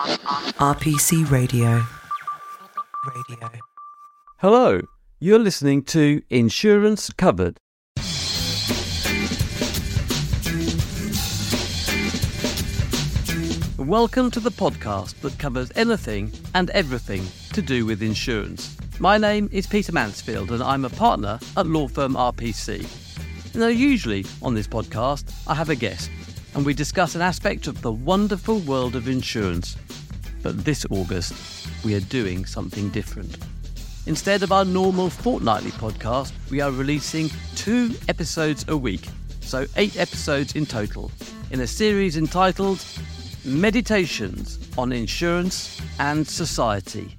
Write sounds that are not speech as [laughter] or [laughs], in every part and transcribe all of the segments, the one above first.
RPC Radio. Radio. Hello, you're listening to Insurance Covered. Welcome to the podcast that covers anything and everything to do with insurance. My name is Peter Mansfield and I'm a partner at law firm RPC. Now, usually on this podcast, I have a guest and we discuss an aspect of the wonderful world of insurance. But this August, we are doing something different. Instead of our normal fortnightly podcast, we are releasing two episodes a week, so eight episodes in total, in a series entitled Meditations on Insurance and Society.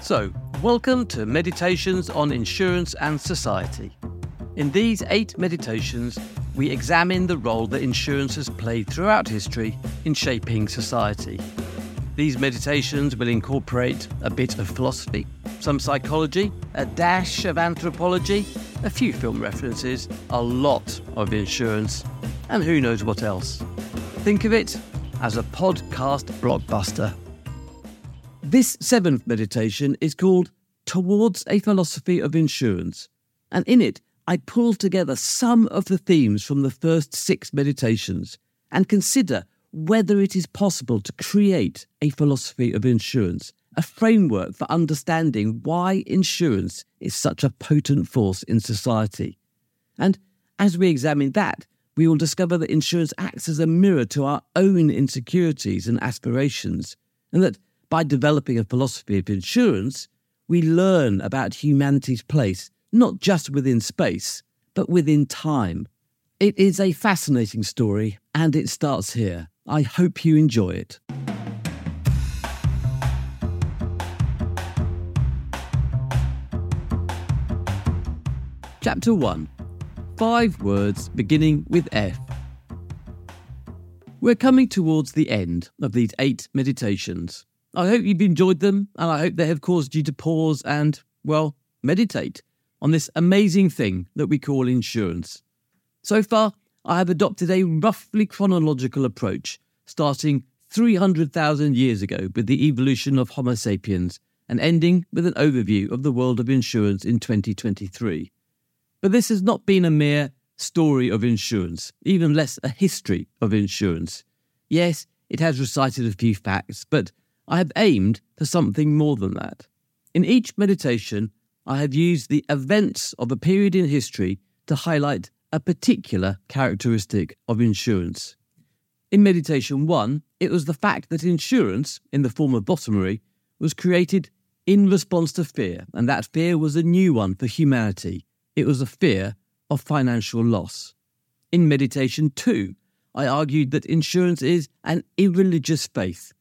So, welcome to Meditations on Insurance and Society. In these eight meditations, we examine the role that insurance has played throughout history in shaping society. These meditations will incorporate a bit of philosophy, some psychology, a dash of anthropology, a few film references, a lot of insurance, and who knows what else. Think of it as a podcast blockbuster. This seventh meditation is called Towards a Philosophy of Insurance, and in it, I pull together some of the themes from the first six meditations and consider whether it is possible to create a philosophy of insurance, a framework for understanding why insurance is such a potent force in society. And as we examine that, we will discover that insurance acts as a mirror to our own insecurities and aspirations, and that by developing a philosophy of insurance, we learn about humanity's place not just within space, but within time. It is a fascinating story, and it starts here. I hope you enjoy it. Chapter 1 Five words beginning with F. We're coming towards the end of these eight meditations. I hope you've enjoyed them, and I hope they have caused you to pause and, well, meditate on this amazing thing that we call insurance. So far, I have adopted a roughly chronological approach, starting 300,000 years ago with the evolution of Homo sapiens and ending with an overview of the world of insurance in 2023. But this has not been a mere story of insurance, even less a history of insurance. Yes, it has recited a few facts, but I have aimed for something more than that. In each meditation, I have used the events of a period in history to highlight a particular characteristic of insurance. In Meditation 1, it was the fact that insurance, in the form of bottomry, was created in response to fear, and that fear was a new one for humanity it was a fear of financial loss. In Meditation 2, I argued that insurance is an irreligious faith.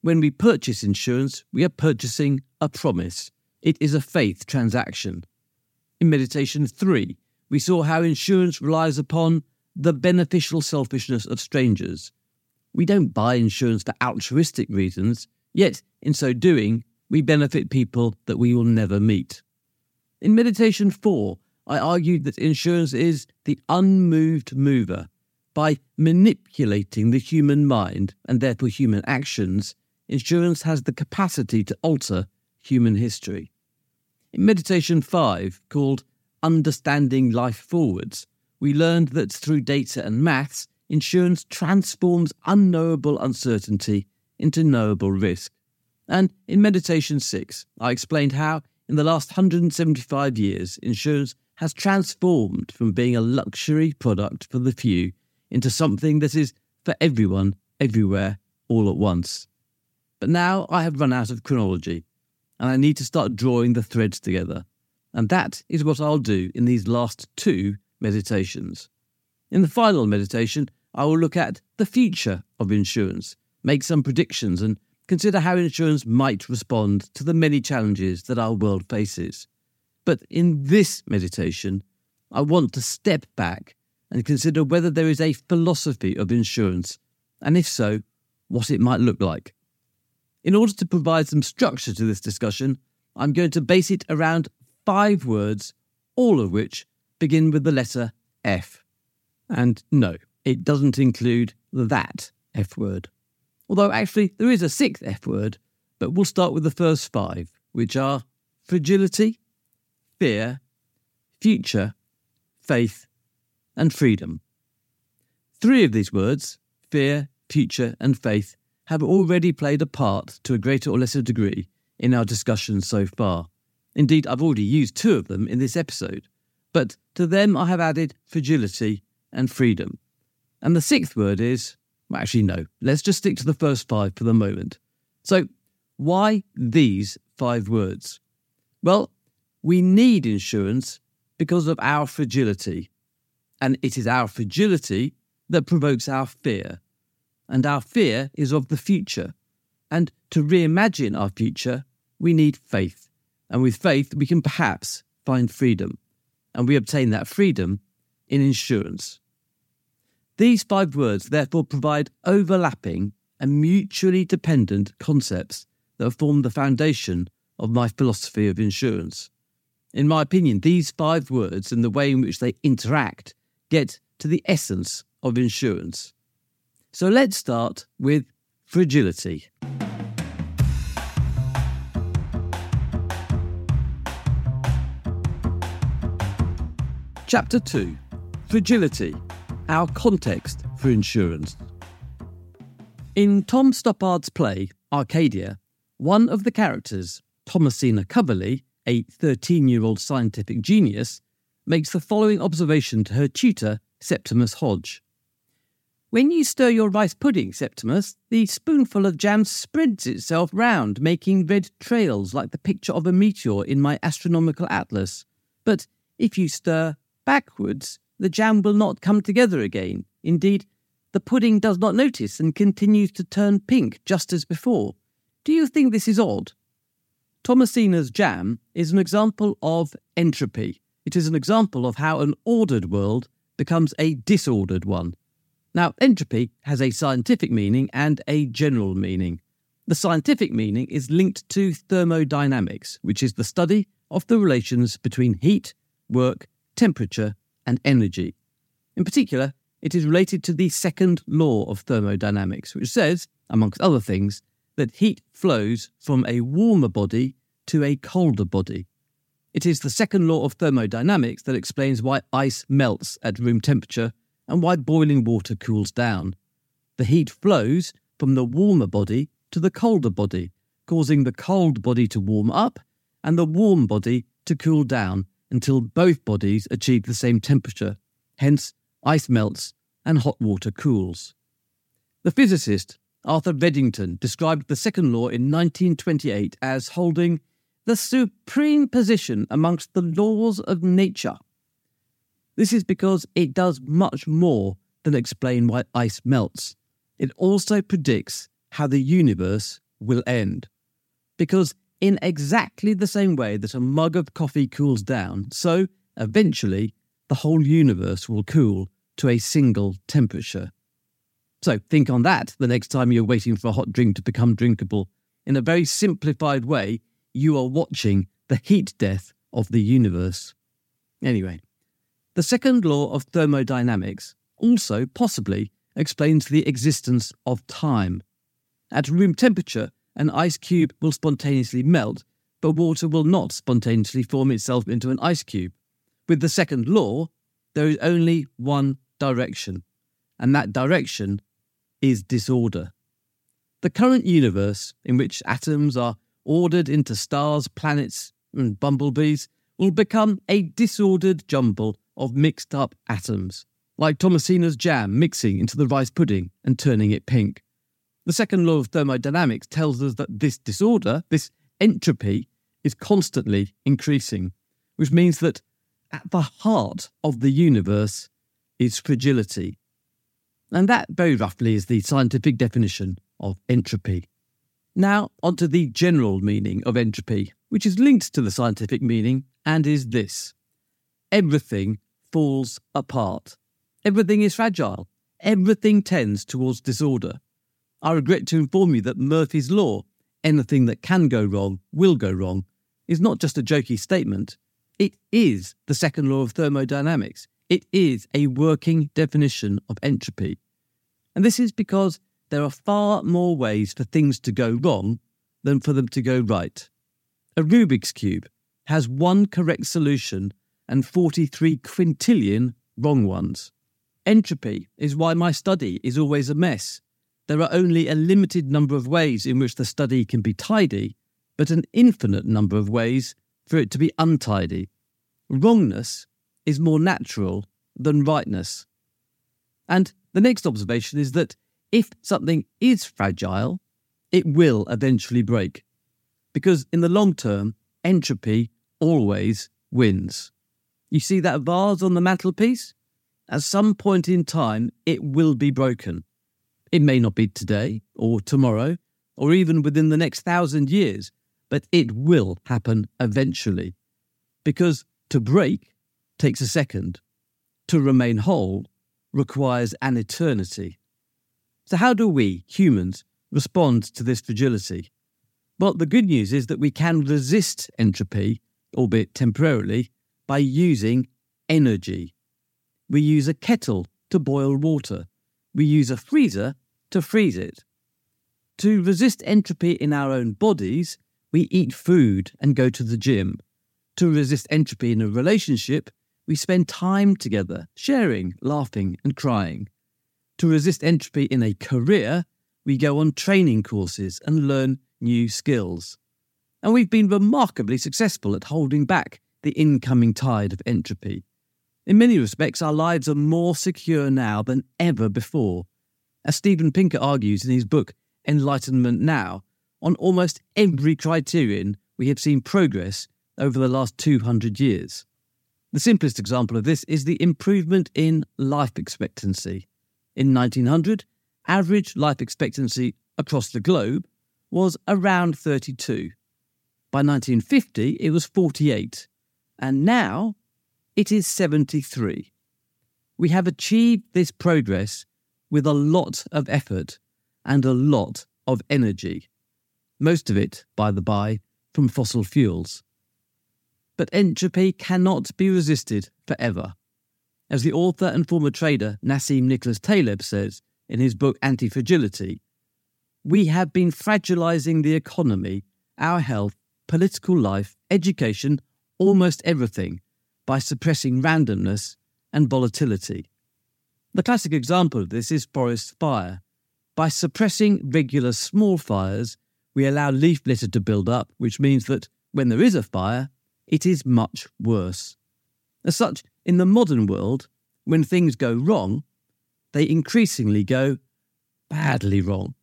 When we purchase insurance, we are purchasing a promise. It is a faith transaction. In Meditation 3, we saw how insurance relies upon the beneficial selfishness of strangers. We don't buy insurance for altruistic reasons, yet, in so doing, we benefit people that we will never meet. In Meditation 4, I argued that insurance is the unmoved mover. By manipulating the human mind and therefore human actions, insurance has the capacity to alter human history. In Meditation 5, called Understanding Life Forwards, we learned that through data and maths, insurance transforms unknowable uncertainty into knowable risk. And in Meditation 6, I explained how, in the last 175 years, insurance has transformed from being a luxury product for the few into something that is for everyone, everywhere, all at once. But now I have run out of chronology, and I need to start drawing the threads together. And that is what I'll do in these last two meditations. In the final meditation, I will look at the future of insurance, make some predictions, and consider how insurance might respond to the many challenges that our world faces. But in this meditation, I want to step back and consider whether there is a philosophy of insurance, and if so, what it might look like. In order to provide some structure to this discussion, I'm going to base it around five words, all of which begin with the letter F. And no, it doesn't include that F word. Although actually there is a sixth F word, but we'll start with the first five, which are fragility, fear, future, faith, and freedom. Three of these words, fear, future, and faith, have already played a part to a greater or lesser degree in our discussion so far. Indeed, I've already used two of them in this episode, but to them I have added fragility and freedom. And the sixth word is, well, actually, no, let's just stick to the first five for the moment. So, why these five words? Well, we need insurance because of our fragility. And it is our fragility that provokes our fear. And our fear is of the future. And to reimagine our future, we need faith. And with faith, we can perhaps find freedom. And we obtain that freedom in insurance. These five words therefore provide overlapping and mutually dependent concepts that form the foundation of my philosophy of insurance. In my opinion, these five words and the way in which they interact get to the essence of insurance. So let's start with fragility. Chapter 2 Fragility Our Context for Insurance. In Tom Stoppard's play, Arcadia, one of the characters, Thomasina Coverley, a 13 year old scientific genius, makes the following observation to her tutor, Septimus Hodge. When you stir your rice pudding, Septimus, the spoonful of jam spreads itself round, making red trails like the picture of a meteor in my astronomical atlas. But if you stir backwards, the jam will not come together again. Indeed, the pudding does not notice and continues to turn pink just as before. Do you think this is odd? Thomasina's jam is an example of entropy. It is an example of how an ordered world becomes a disordered one. Now, entropy has a scientific meaning and a general meaning. The scientific meaning is linked to thermodynamics, which is the study of the relations between heat, work, temperature, and energy. In particular, it is related to the second law of thermodynamics, which says, amongst other things, that heat flows from a warmer body to a colder body. It is the second law of thermodynamics that explains why ice melts at room temperature and why boiling water cools down. The heat flows from the warmer body to the colder body, causing the cold body to warm up and the warm body to cool down until both bodies achieve the same temperature. Hence, ice melts and hot water cools. The physicist Arthur Eddington described the second law in 1928 as holding the supreme position amongst the laws of nature. This is because it does much more than explain why ice melts. It also predicts how the universe will end. Because in exactly the same way that a mug of coffee cools down, so eventually the whole universe will cool to a single temperature. So think on that the next time you're waiting for a hot drink to become drinkable. In a very simplified way, you are watching the heat death of the universe. Anyway, the second law of thermodynamics also possibly explains the existence of time. At room temperature, an ice cube will spontaneously melt, but water will not spontaneously form itself into an ice cube. With the second law, there is only one direction, and that direction is disorder. The current universe, in which atoms are ordered into stars, planets, and bumblebees, will become a disordered jumble of mixed up atoms, like Thomasina's jam mixing into the rice pudding and turning it pink. The second law of thermodynamics tells us that this disorder, this entropy, is constantly increasing, which means that at the heart of the universe is fragility. And that, very roughly, is the scientific definition of entropy. Now, onto the general meaning of entropy, which is linked to the scientific meaning and is this everything falls apart. Everything is fragile. Everything tends towards disorder. I regret to inform you that Murphy's Law, anything that can go wrong will go wrong, is not just a jokey statement, It is the second law of thermodynamics. It is a working definition of entropy. And this is because there are far more ways for things to go wrong than for them to go right. A Rubik's Cube has one correct solution and 43 quintillion wrong ones. Entropy is why my study is always a mess. There are only a limited number of ways in which the study can be tidy, but an infinite number of ways for it to be untidy. Wrongness is more natural than rightness. And the next observation is that if something is fragile, it will eventually break. Because in the long term, entropy always wins. You see that vase on the mantelpiece? At some point in time, it will be broken. It may not be today, or tomorrow, or even within the next thousand years, but it will happen eventually. Because to break takes a second, to remain whole requires an eternity. So, how do we, humans, respond to this fragility? Well, the good news is that we can resist entropy, albeit temporarily, by using energy. We use a kettle to boil water. We use a freezer to freeze it. To resist entropy in our own bodies, we eat food and go to the gym. To resist entropy in a relationship, we spend time together, sharing, laughing, and crying. To resist entropy in a career, we go on training courses and learn new skills. And we've been remarkably successful at holding back the incoming tide of entropy. In many respects, our lives are more secure now than ever before. As Steven Pinker argues in his book Enlightenment Now, on almost every criterion, we have seen progress over the last 200 years. The simplest example of this is the improvement in life expectancy. In 1900, average life expectancy across the globe was around 32. By 1950, it was 48, and now it is 73. We have achieved this progress with a lot of effort and a lot of energy most of it, by the by, from fossil fuels. But entropy cannot be resisted forever. As the author and former trader Nassim Nicholas Taleb says in his book Anti Fragility, we have been fragilizing the economy, our health, political life, education, almost everything, by suppressing randomness and volatility. The classic example of this is forest fire. By suppressing regular small fires, we allow leaf litter to build up, which means that when there is a fire, it is much worse. As such, in the modern world, when things go wrong, they increasingly go badly wrong.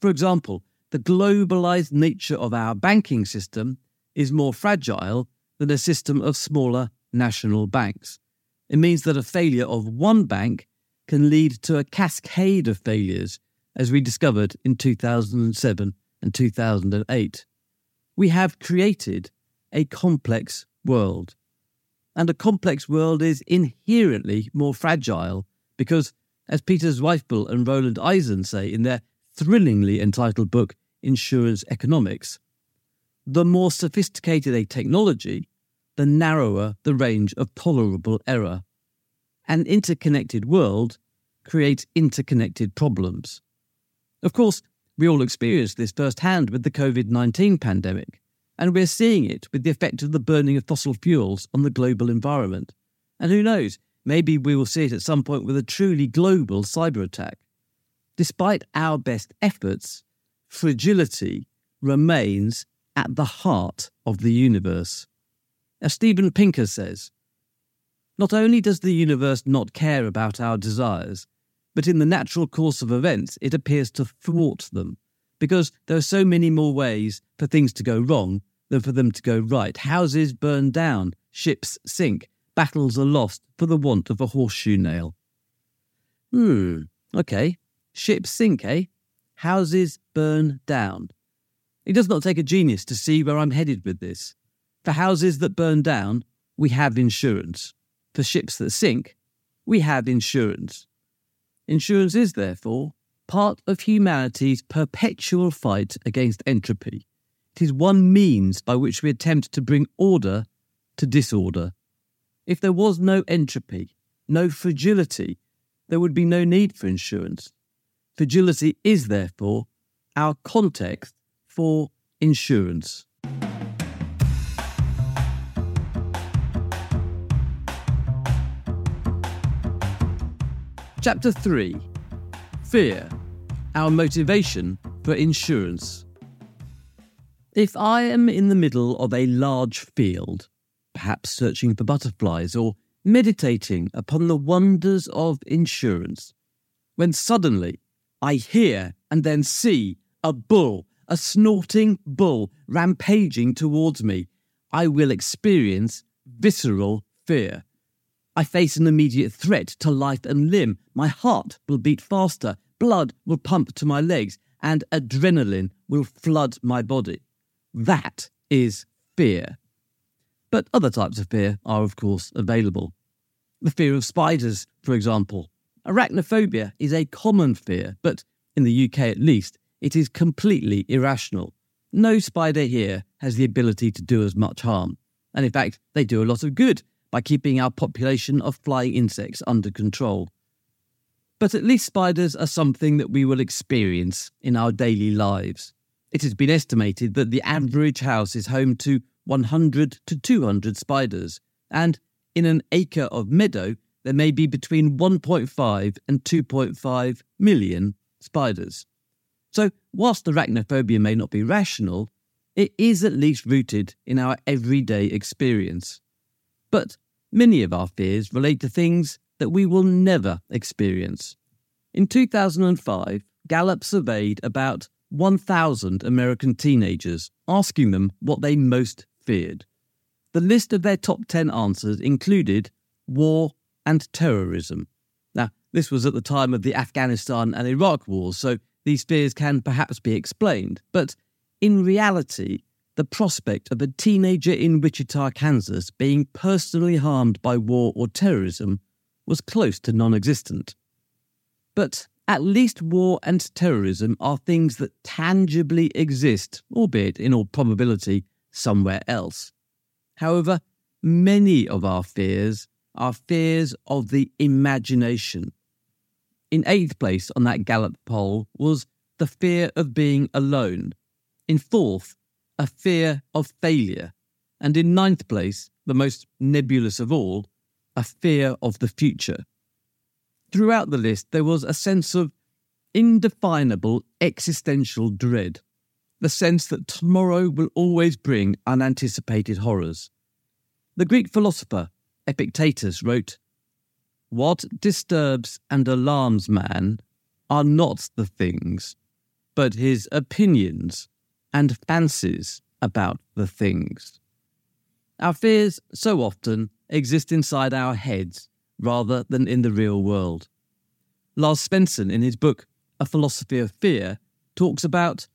For example, the globalized nature of our banking system is more fragile than a system of smaller national banks. It means that a failure of one bank can lead to a cascade of failures, as we discovered in 2007 and 2008. We have created a complex world. And a complex world is inherently more fragile because, as Peter Zweifel and Roland Eisen say in their thrillingly entitled book, Insurance Economics, the more sophisticated a technology, the narrower the range of tolerable error. An interconnected world creates interconnected problems. Of course, we all experienced this firsthand with the COVID 19 pandemic, and we're seeing it with the effect of the burning of fossil fuels on the global environment. And who knows, maybe we will see it at some point with a truly global cyber attack. Despite our best efforts, fragility remains at the heart of the universe. As Steven Pinker says, not only does the universe not care about our desires, but in the natural course of events, it appears to thwart them, because there are so many more ways for things to go wrong than for them to go right. Houses burn down, ships sink, battles are lost for the want of a horseshoe nail. Hmm, okay. Ships sink, eh? Houses burn down. It does not take a genius to see where I'm headed with this. For houses that burn down, we have insurance. For ships that sink, we have insurance. Insurance is, therefore, part of humanity's perpetual fight against entropy. It is one means by which we attempt to bring order to disorder. If there was no entropy, no fragility, there would be no need for insurance. Fragility is, therefore, our context for insurance. Chapter 3 Fear Our Motivation for Insurance. If I am in the middle of a large field, perhaps searching for butterflies or meditating upon the wonders of insurance, when suddenly I hear and then see a bull, a snorting bull, rampaging towards me, I will experience visceral fear. I face an immediate threat to life and limb. My heart will beat faster, blood will pump to my legs, and adrenaline will flood my body. That is fear. But other types of fear are, of course, available. The fear of spiders, for example. Arachnophobia is a common fear, but in the UK at least, it is completely irrational. No spider here has the ability to do us much harm. And in fact, they do a lot of good by keeping our population of flying insects under control. But at least spiders are something that we will experience in our daily lives. It has been estimated that the average house is home to 100 to 200 spiders, and in an acre of meadow, there may be between 1.5 and 2.5 million spiders. So, whilst arachnophobia may not be rational, it is at least rooted in our everyday experience. But many of our fears relate to things that we will never experience. In 2005, Gallup surveyed about 1,000 American teenagers, asking them what they most feared. The list of their top 10 answers included war and terrorism. Now, this was at the time of the Afghanistan and Iraq wars, so these fears can perhaps be explained. But in reality, the prospect of a teenager in Wichita, Kansas being personally harmed by war or terrorism was close to non existent. But at least war and terrorism are things that tangibly exist, albeit in all probability somewhere else. However, many of our fears are fears of the imagination. In eighth place on that Gallup poll was the fear of being alone. In fourth, a fear of failure. And in ninth place, the most nebulous of all, a fear of the future. Throughout the list, there was a sense of indefinable existential dread, the sense that tomorrow will always bring unanticipated horrors. The Greek philosopher Epictetus wrote, What disturbs and alarms man are not the things, but his opinions and fancies about the things. Our fears so often exist inside our heads rather than in the real world. Lars Svendsen, in his book A Philosophy of Fear, talks about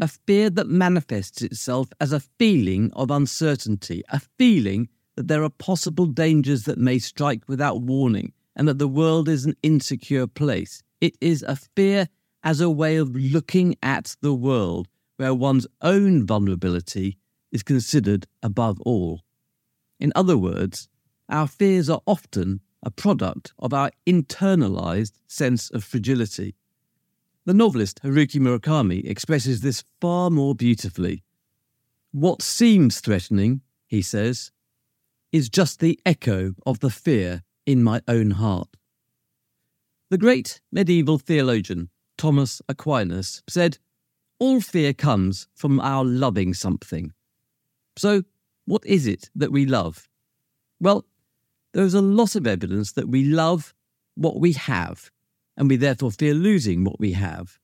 a fear that manifests itself as a feeling of uncertainty, a feeling that there are possible dangers that may strike without warning, and that the world is an insecure place. It is a fear as a way of looking at the world where one's own vulnerability is considered above all. In other words, our fears are often a product of our internalized sense of fragility. The novelist Haruki Murakami expresses this far more beautifully. What seems threatening, he says, is just the echo of the fear in my own heart. The great medieval theologian Thomas Aquinas said, all fear comes from our loving something. So, what is it that we love? Well, there is a lot of evidence that we love what we have, and we therefore fear losing what we have.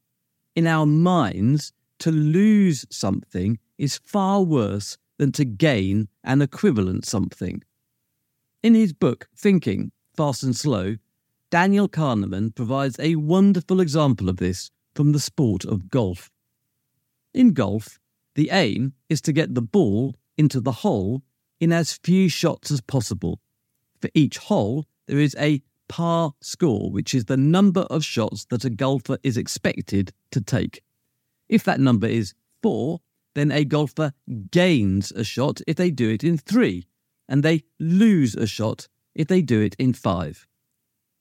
In our minds, to lose something is far worse than to gain an equivalent something. In his book, Thinking, Fast and Slow, Daniel Kahneman provides a wonderful example of this from the sport of golf. In golf, the aim is to get the ball into the hole in as few shots as possible. For each hole, there is a par score, which is the number of shots that a golfer is expected to take. If that number is four, then a golfer gains a shot if they do it in three. and they lose a shot if they do it in five.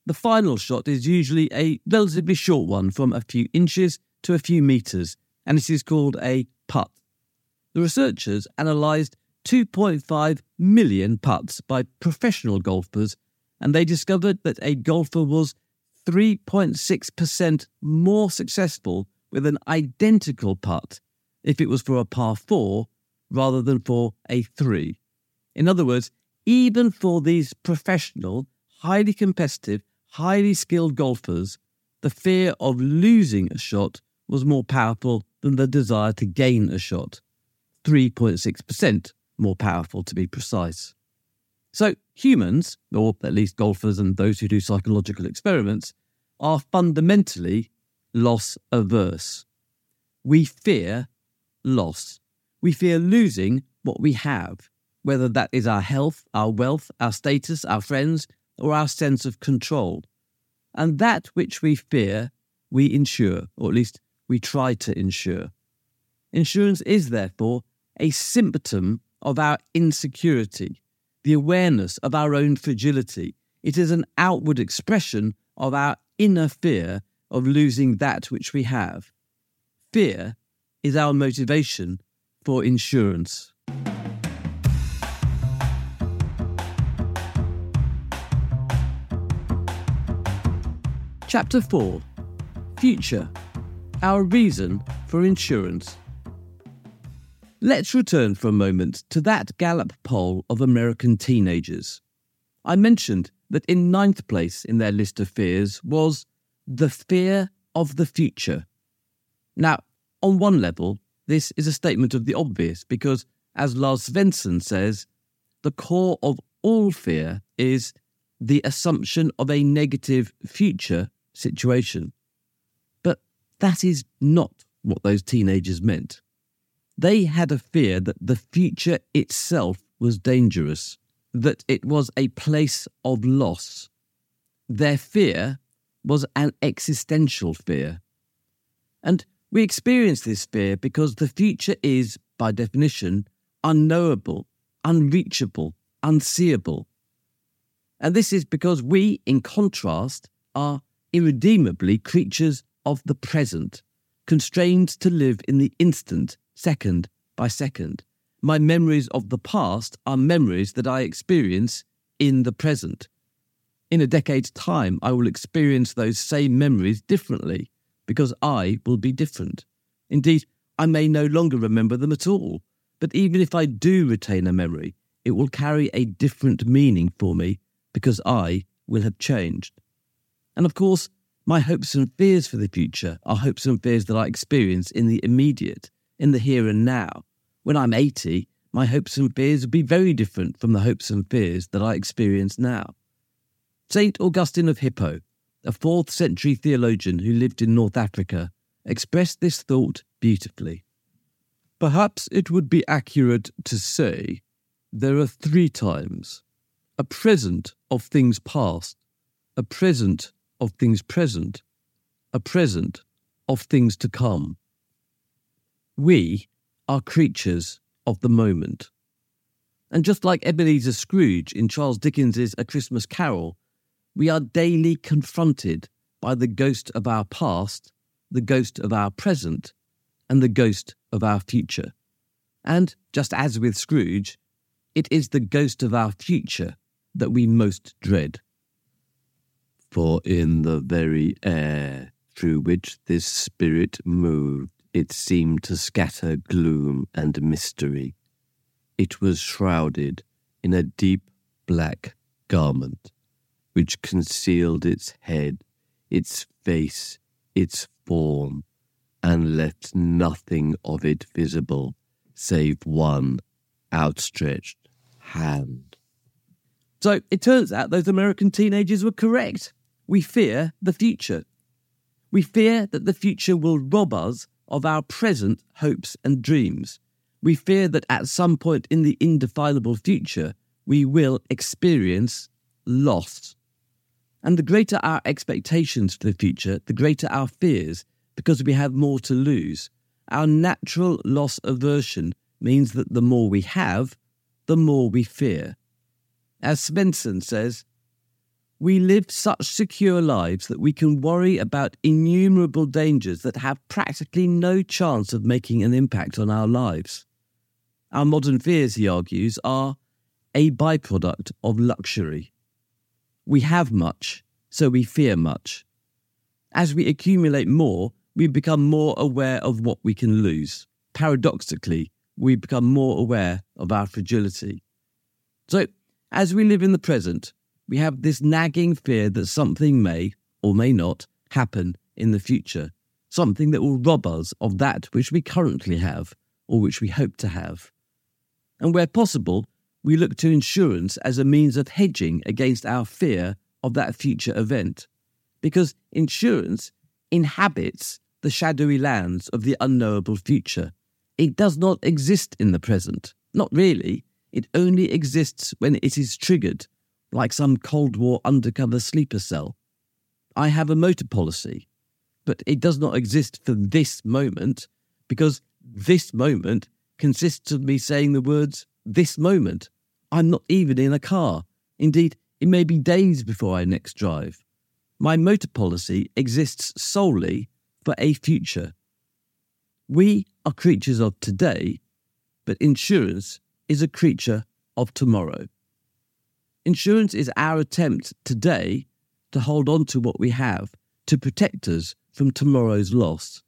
The final shot is usually a relatively short one from a few inches to a few metres, and it is called a putt. The researchers analysed 2.5 million putts by professional golfers, and they discovered that a golfer was 3.6% more successful with an identical putt if it was for a par 4 rather than for a 3. In other words, even for these professional, highly competitive, highly skilled golfers, the fear of losing a shot was more powerful than the desire to gain a shot. 3.6% more powerful, to be precise. So, humans, or at least golfers and those who do psychological experiments, are fundamentally loss averse. We fear loss. We fear losing what we have, whether that is our health, our wealth, our status, our friends, or our sense of control. And that which we fear, we insure, or at least we try to insure. Insurance is, therefore, a symptom of our insecurity, the awareness of our own fragility. It is an outward expression of our inner fear of losing that which we have. Fear is our motivation for insurance. Chapter 4 Future Our Reason for Insurance. Let's return for a moment to that Gallup poll of American teenagers. I mentioned that in ninth place in their list of fears was the fear of the future. Now, on one level, this is a statement of the obvious because, as Lars Svendsen says, the core of all fear is the assumption of a negative future situation. That is not what those teenagers meant. They had a fear that the future itself was dangerous, that it was a place of loss. Their fear was an existential fear. And we experience this fear because the future is, by definition, unknowable, unreachable, unseeable. And this is because we, in contrast, are irredeemably creatures of the present, constrained to live in the instant, second by second. My memories of the past are memories that I experience in the present. In a decade's time, I will experience those same memories differently because I will be different. Indeed, I may no longer remember them at all, but even if I do retain a memory, it will carry a different meaning for me because I will have changed. And of course, my hopes and fears for the future are hopes and fears that I experience in the immediate, in the here and now. When I'm 80, my hopes and fears will be very different from the hopes and fears that I experience now. St. Augustine of Hippo, a 4th century theologian who lived in North Africa, expressed this thought beautifully. Perhaps it would be accurate to say there are three times a present of things past, a present of things present, a present of things to come. We are creatures of the moment. And just like Ebenezer Scrooge in Charles Dickens's A Christmas Carol, we are daily confronted by the ghost of our past, the ghost of our present, and the ghost of our future. And just as with Scrooge, it is the ghost of our future that we most dread. For in the very air through which this spirit moved, it seemed to scatter gloom and mystery. It was shrouded in a deep black garment which concealed its head, its face, its form, and left nothing of it visible save one outstretched hand. So it turns out those American teenagers were correct. We fear the future. We fear that the future will rob us of our present hopes and dreams. We fear that at some point in the indefinable future, we will experience loss. And the greater our expectations for the future, the greater our fears, because we have more to lose. Our natural loss aversion means that the more we have, the more we fear. As Svendsen says, we live such secure lives that we can worry about innumerable dangers that have practically no chance of making an impact on our lives. Our modern fears, he argues, are a byproduct of luxury. We have much, so we fear much. As we accumulate more, we become more aware of what we can lose. Paradoxically, we become more aware of our fragility. So, as we live in the present, we have this nagging fear that something may, or may not, happen in the future, something that will rob us of that which we currently have, or which we hope to have. And where possible, we look to insurance as a means of hedging against our fear of that future event. Because insurance inhabits the shadowy lands of the unknowable future. It does not exist in the present. Not really. It only exists when it is triggered like some Cold War undercover sleeper cell. I have a motor policy, but it does not exist for this moment because this moment consists of me saying the words, this moment. I'm not even in a car. Indeed, it may be days before I next drive. My motor policy exists solely for a future. We are creatures of today, but insurance is a creature of tomorrow. Insurance is our attempt today to hold on to what we have to protect us from tomorrow's loss.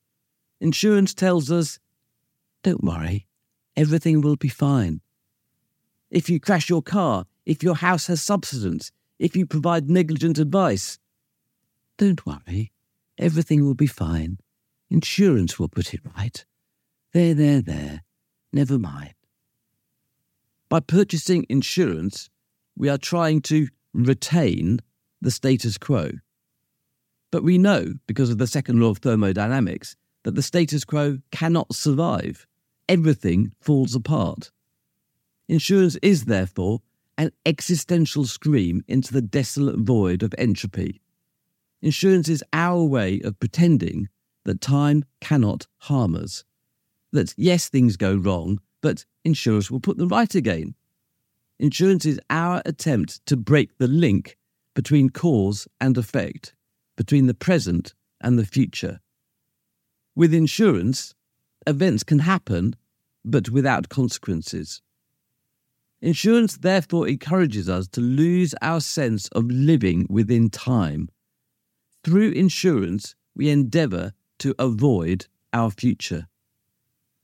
Insurance tells us, don't worry, everything will be fine. If you crash your car, if your house has subsidence, if you provide negligent advice, don't worry, everything will be fine. Insurance will put it right. There, there, there. Never mind. By purchasing insurance, we are trying to retain the status quo. But we know, because of the second law of thermodynamics, that the status quo cannot survive. Everything falls apart. Insurance is, therefore, an existential scream into the desolate void of entropy. Insurance is our way of pretending that time cannot harm us. That, yes, things go wrong, but insurance will put them right again. Insurance is our attempt to break the link between cause and effect, between the present and the future. With insurance, events can happen, but without consequences. Insurance therefore encourages us to lose our sense of living within time. Through insurance, we endeavour to avoid our future.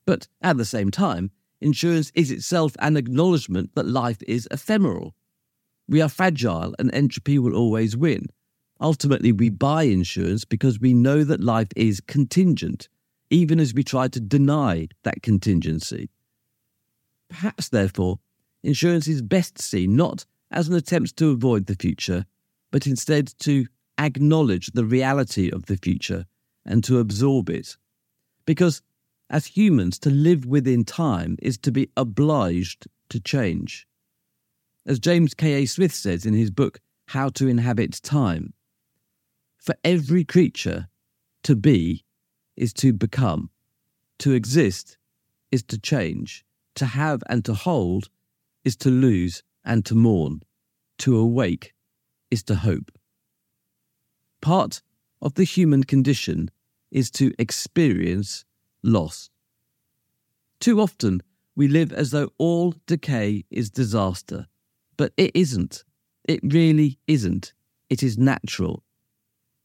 But at the same time, Insurance is itself an acknowledgement that life is ephemeral. We are fragile and entropy will always win. Ultimately, we buy insurance because we know that life is contingent, even as we try to deny that contingency. Perhaps, therefore, insurance is best seen not as an attempt to avoid the future, but instead to acknowledge the reality of the future and to absorb it. Because as humans, to live within time is to be obliged to change. As James K.A. Smith says in his book, How to Inhabit Time, for every creature, to be is to become, to exist is to change, to have and to hold is to lose and to mourn, to awake is to hope. Part of the human condition is to experience loss. Too often, we live as though all decay is disaster, but it isn't. It really isn't. It is natural.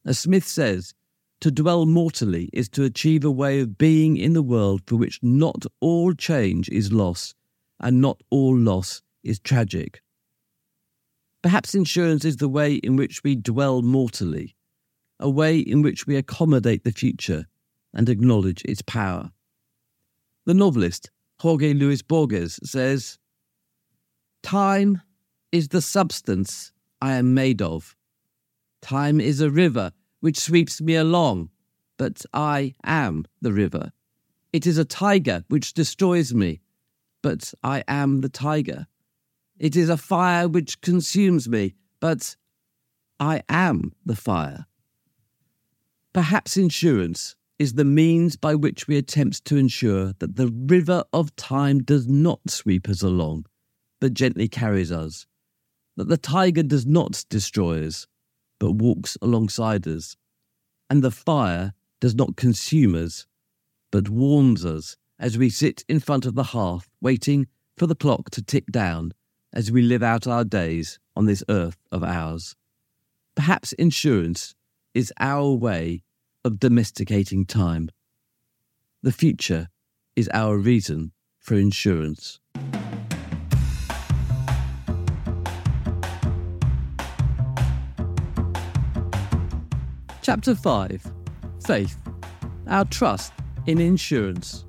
As Smith says, to dwell mortally is to achieve a way of being in the world for which not all change is loss, and not all loss is tragic. Perhaps insurance is the way in which we dwell mortally, a way in which we accommodate the future and acknowledge its power. The novelist Jorge Luis Borges says, Time is the substance I am made of. Time is a river which sweeps me along, but I am the river. It is a tiger which destroys me, but I am the tiger. It is a fire which consumes me, but I am the fire. Perhaps insurance is the means by which we attempt to ensure that the river of time does not sweep us along, but gently carries us. that the tiger does not destroy us, but walks alongside us, and the fire does not consume us, but warms us as we sit in front of the hearth waiting for the clock to tick down as we live out our days on this earth of ours. Perhaps insurance is our way of domesticating time. The future is our reason for insurance. Chapter 5 Faith Our Trust in Insurance.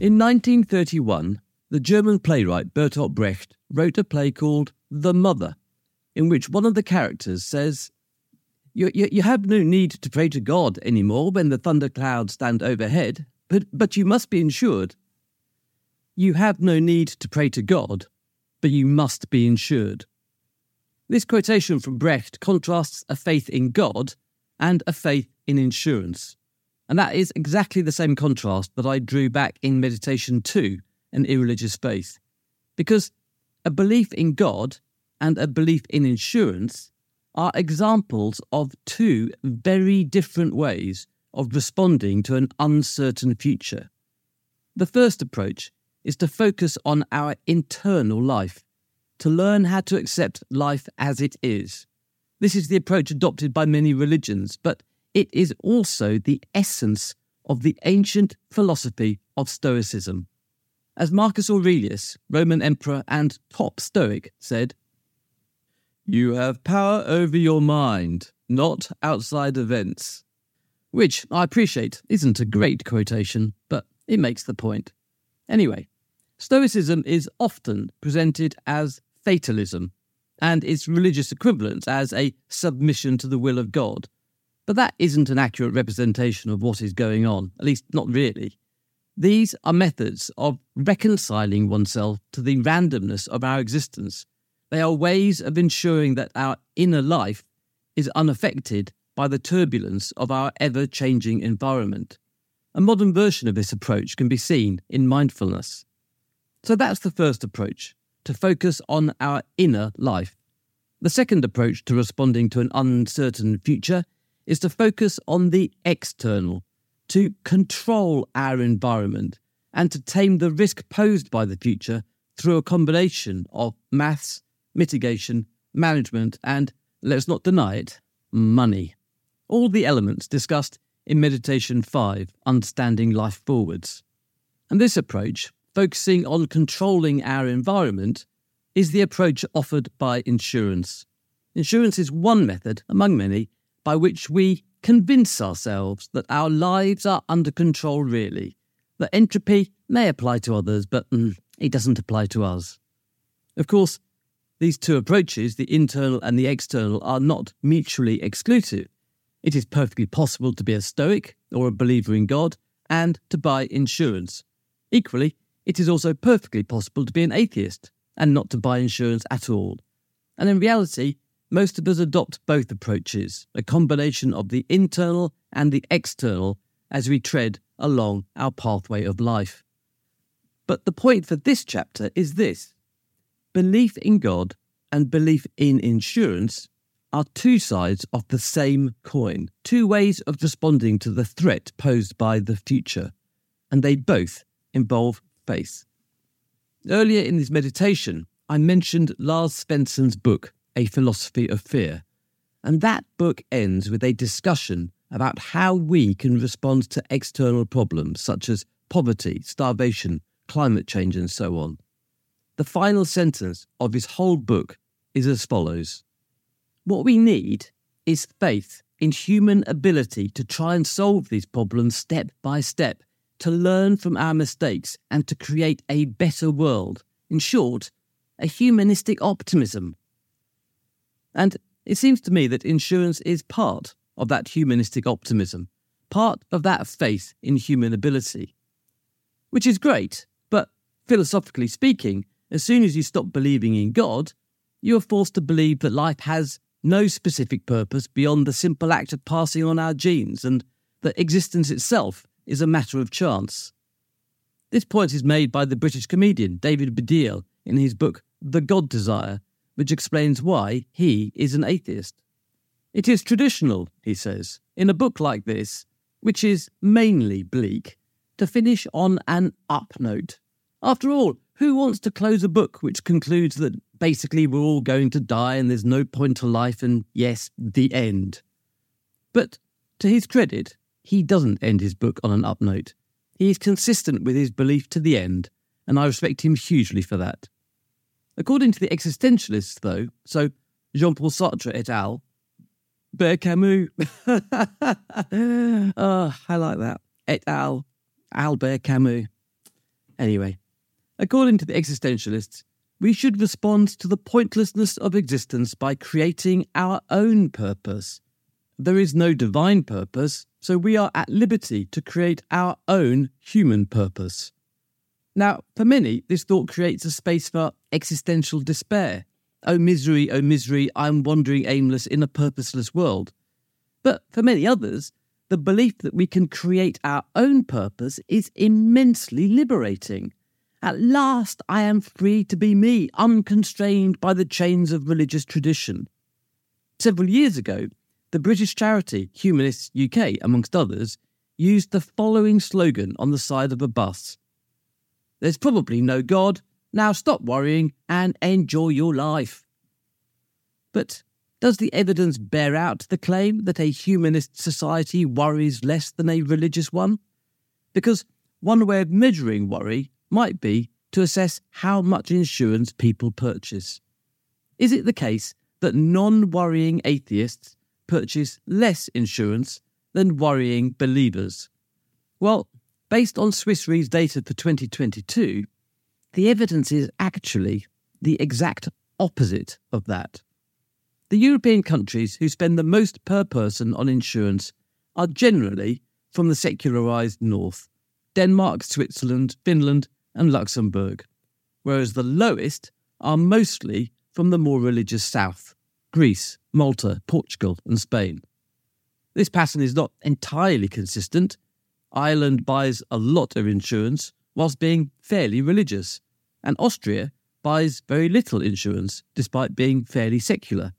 In 1931, the German playwright Bertolt Brecht wrote a play called The Mother, in which one of the characters says, you, you, you, have no need to pray to God anymore when the thunderclouds stand overhead, but, but you must be insured. You have no need to pray to God, but you must be insured. This quotation from Brecht contrasts a faith in God and a faith in insurance. And that is exactly the same contrast that I drew back in Meditation 2, an irreligious faith. Because a belief in God and a belief in insurance are examples of two very different ways of responding to an uncertain future. The first approach is to focus on our internal life, to learn how to accept life as it is. This is the approach adopted by many religions, but it is also the essence of the ancient philosophy of Stoicism. As Marcus Aurelius, Roman emperor and top Stoic, said, You have power over your mind, not outside events. Which I appreciate isn't a great quotation, but it makes the point. Anyway, Stoicism is often presented as fatalism, and its religious equivalent as a submission to the will of God. But that isn't an accurate representation of what is going on, at least not really. These are methods of reconciling oneself to the randomness of our existence. They are ways of ensuring that our inner life is unaffected by the turbulence of our ever changing environment. A modern version of this approach can be seen in mindfulness. So that's the first approach to focus on our inner life. The second approach to responding to an uncertain future is to focus on the external to control our environment and to tame the risk posed by the future through a combination of maths, mitigation, management, and, let's not deny it, money. All the elements discussed in Meditation 5, Understanding Life Forwards. And this approach, focusing on controlling our environment, is the approach offered by insurance. Insurance is one method, among many, by which we convince ourselves that our lives are under control, really. That entropy may apply to others, but mm, it doesn't apply to us. Of course, these two approaches, the internal and the external, are not mutually exclusive. It is perfectly possible to be a Stoic or a believer in God and to buy insurance. Equally, it is also perfectly possible to be an atheist and not to buy insurance at all. And in reality, most of us adopt both approaches, a combination of the internal and the external, as we tread along our pathway of life. But the point for this chapter is this belief in God and belief in insurance are two sides of the same coin, two ways of responding to the threat posed by the future, and they both involve faith. Earlier in this meditation, I mentioned Lars Svendsen's book, a Philosophy of Fear. And that book ends with a discussion about how we can respond to external problems such as poverty, starvation, climate change, and so on. The final sentence of his whole book is as follows What we need is faith in human ability to try and solve these problems step by step, to learn from our mistakes, and to create a better world. In short, a humanistic optimism and it seems to me that insurance is part of that humanistic optimism, part of that faith in human ability. Which is great, but philosophically speaking, as soon as you stop believing in God, you are forced to believe that life has no specific purpose beyond the simple act of passing on our genes and that existence itself is a matter of chance. This point is made by the British comedian David Baddiel in his book The God Desire, which explains why he is an atheist. It is traditional, he says, in a book like this, which is mainly bleak, to finish on an up note. After all, who wants to close a book which concludes that basically we're all going to die and there's no point to life and yes, the end? But to his credit, he doesn't end his book on an up note. He is consistent with his belief to the end, and I respect him hugely for that. According to the existentialists, though, so Jean Paul Sartre et al., Bear Camus, oh, [laughs] I like that, et al., Albert Camus. Anyway, according to the existentialists, we should respond to the pointlessness of existence by creating our own purpose. There is no divine purpose, so we are at liberty to create our own human purpose. Now, for many, this thought creates a space for existential despair. Oh, misery, oh, misery, I'm wandering aimless in a purposeless world. But for many others, the belief that we can create our own purpose is immensely liberating. At last, I am free to be me, unconstrained by the chains of religious tradition. Several years ago, the British charity Humanists UK, amongst others, used the following slogan on the side of a bus there's probably no God. Now stop worrying and enjoy your life. But does the evidence bear out the claim that a humanist society worries less than a religious one? Because one way of measuring worry might be to assess how much insurance people purchase. Is it the case that non worrying atheists purchase less insurance than worrying believers? Well, Based on Swiss Re's data for 2022, the evidence is actually the exact opposite of that. The European countries who spend the most per person on insurance are generally from the secularized north Denmark, Switzerland, Finland, and Luxembourg, whereas the lowest are mostly from the more religious south Greece, Malta, Portugal, and Spain. This pattern is not entirely consistent Ireland buys a lot of insurance whilst being fairly religious, and Austria buys very little insurance despite being fairly secular.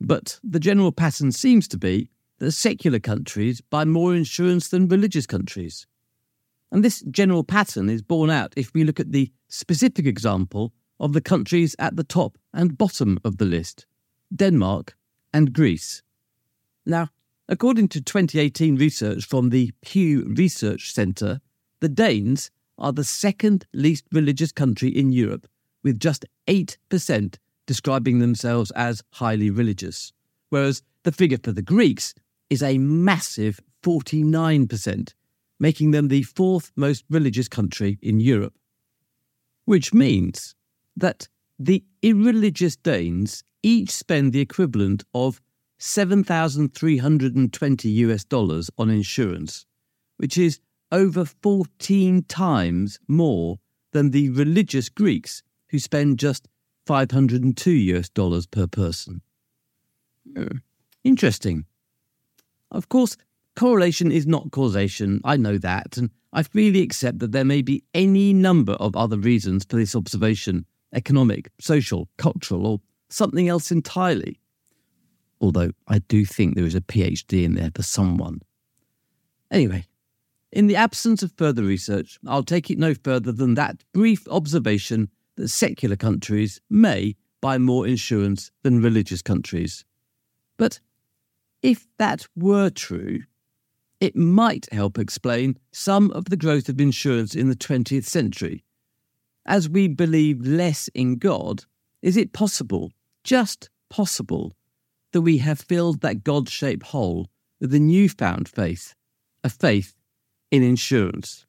But the general pattern seems to be that secular countries buy more insurance than religious countries. And this general pattern is borne out if we look at the specific example of the countries at the top and bottom of the list Denmark and Greece. Now, According to 2018 research from the Pew Research Centre, the Danes are the second least religious country in Europe, with just 8% describing themselves as highly religious, whereas the figure for the Greeks is a massive 49%, making them the fourth most religious country in Europe. Which means that the irreligious Danes each spend the equivalent of 7,320 US dollars on insurance, which is over 14 times more than the religious Greeks who spend just 502 US dollars per person. Hmm, interesting. Of course, correlation is not causation, I know that, and I freely accept that there may be any number of other reasons for this observation economic, social, cultural, or something else entirely although I do think there is a PhD in there for someone. Anyway, in the absence of further research, I'll take it no further than that brief observation that secular countries may buy more insurance than religious countries. But if that were true, it might help explain some of the growth of insurance in the 20th century. As we believe less in God, is it possible, just possible, that we have filled that God shaped hole with a newfound faith, a faith in insurance.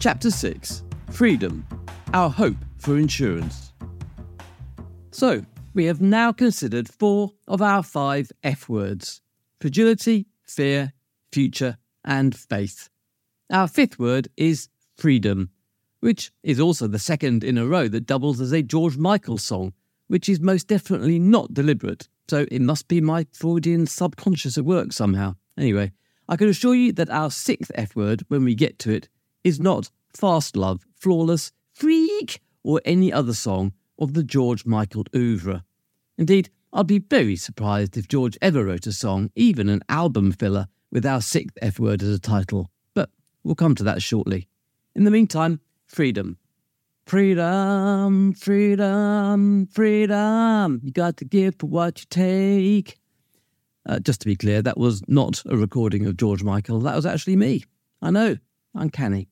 Chapter 6 Freedom Our Hope for Insurance. So, we have now considered four of our five F words fragility, fear, future, and faith. Our fifth word is freedom, which is also the second in a row that doubles as a George Michael song, which is most definitely not deliberate. So it must be my Freudian subconscious at work somehow. Anyway, I can assure you that our sixth F word, when we get to it, is not Fastlove, Flawless, Freak, or any other song of the George Michael oeuvre. Indeed, I'd be very surprised if George ever wrote a song, even an album filler, with our sixth F word as a title. But we'll come to that shortly. In the meantime, freedom. Freedom, freedom, freedom. You got to give for what you take. Uh, just to be clear, that was not a recording of George Michael. That was actually me. I know, uncanny.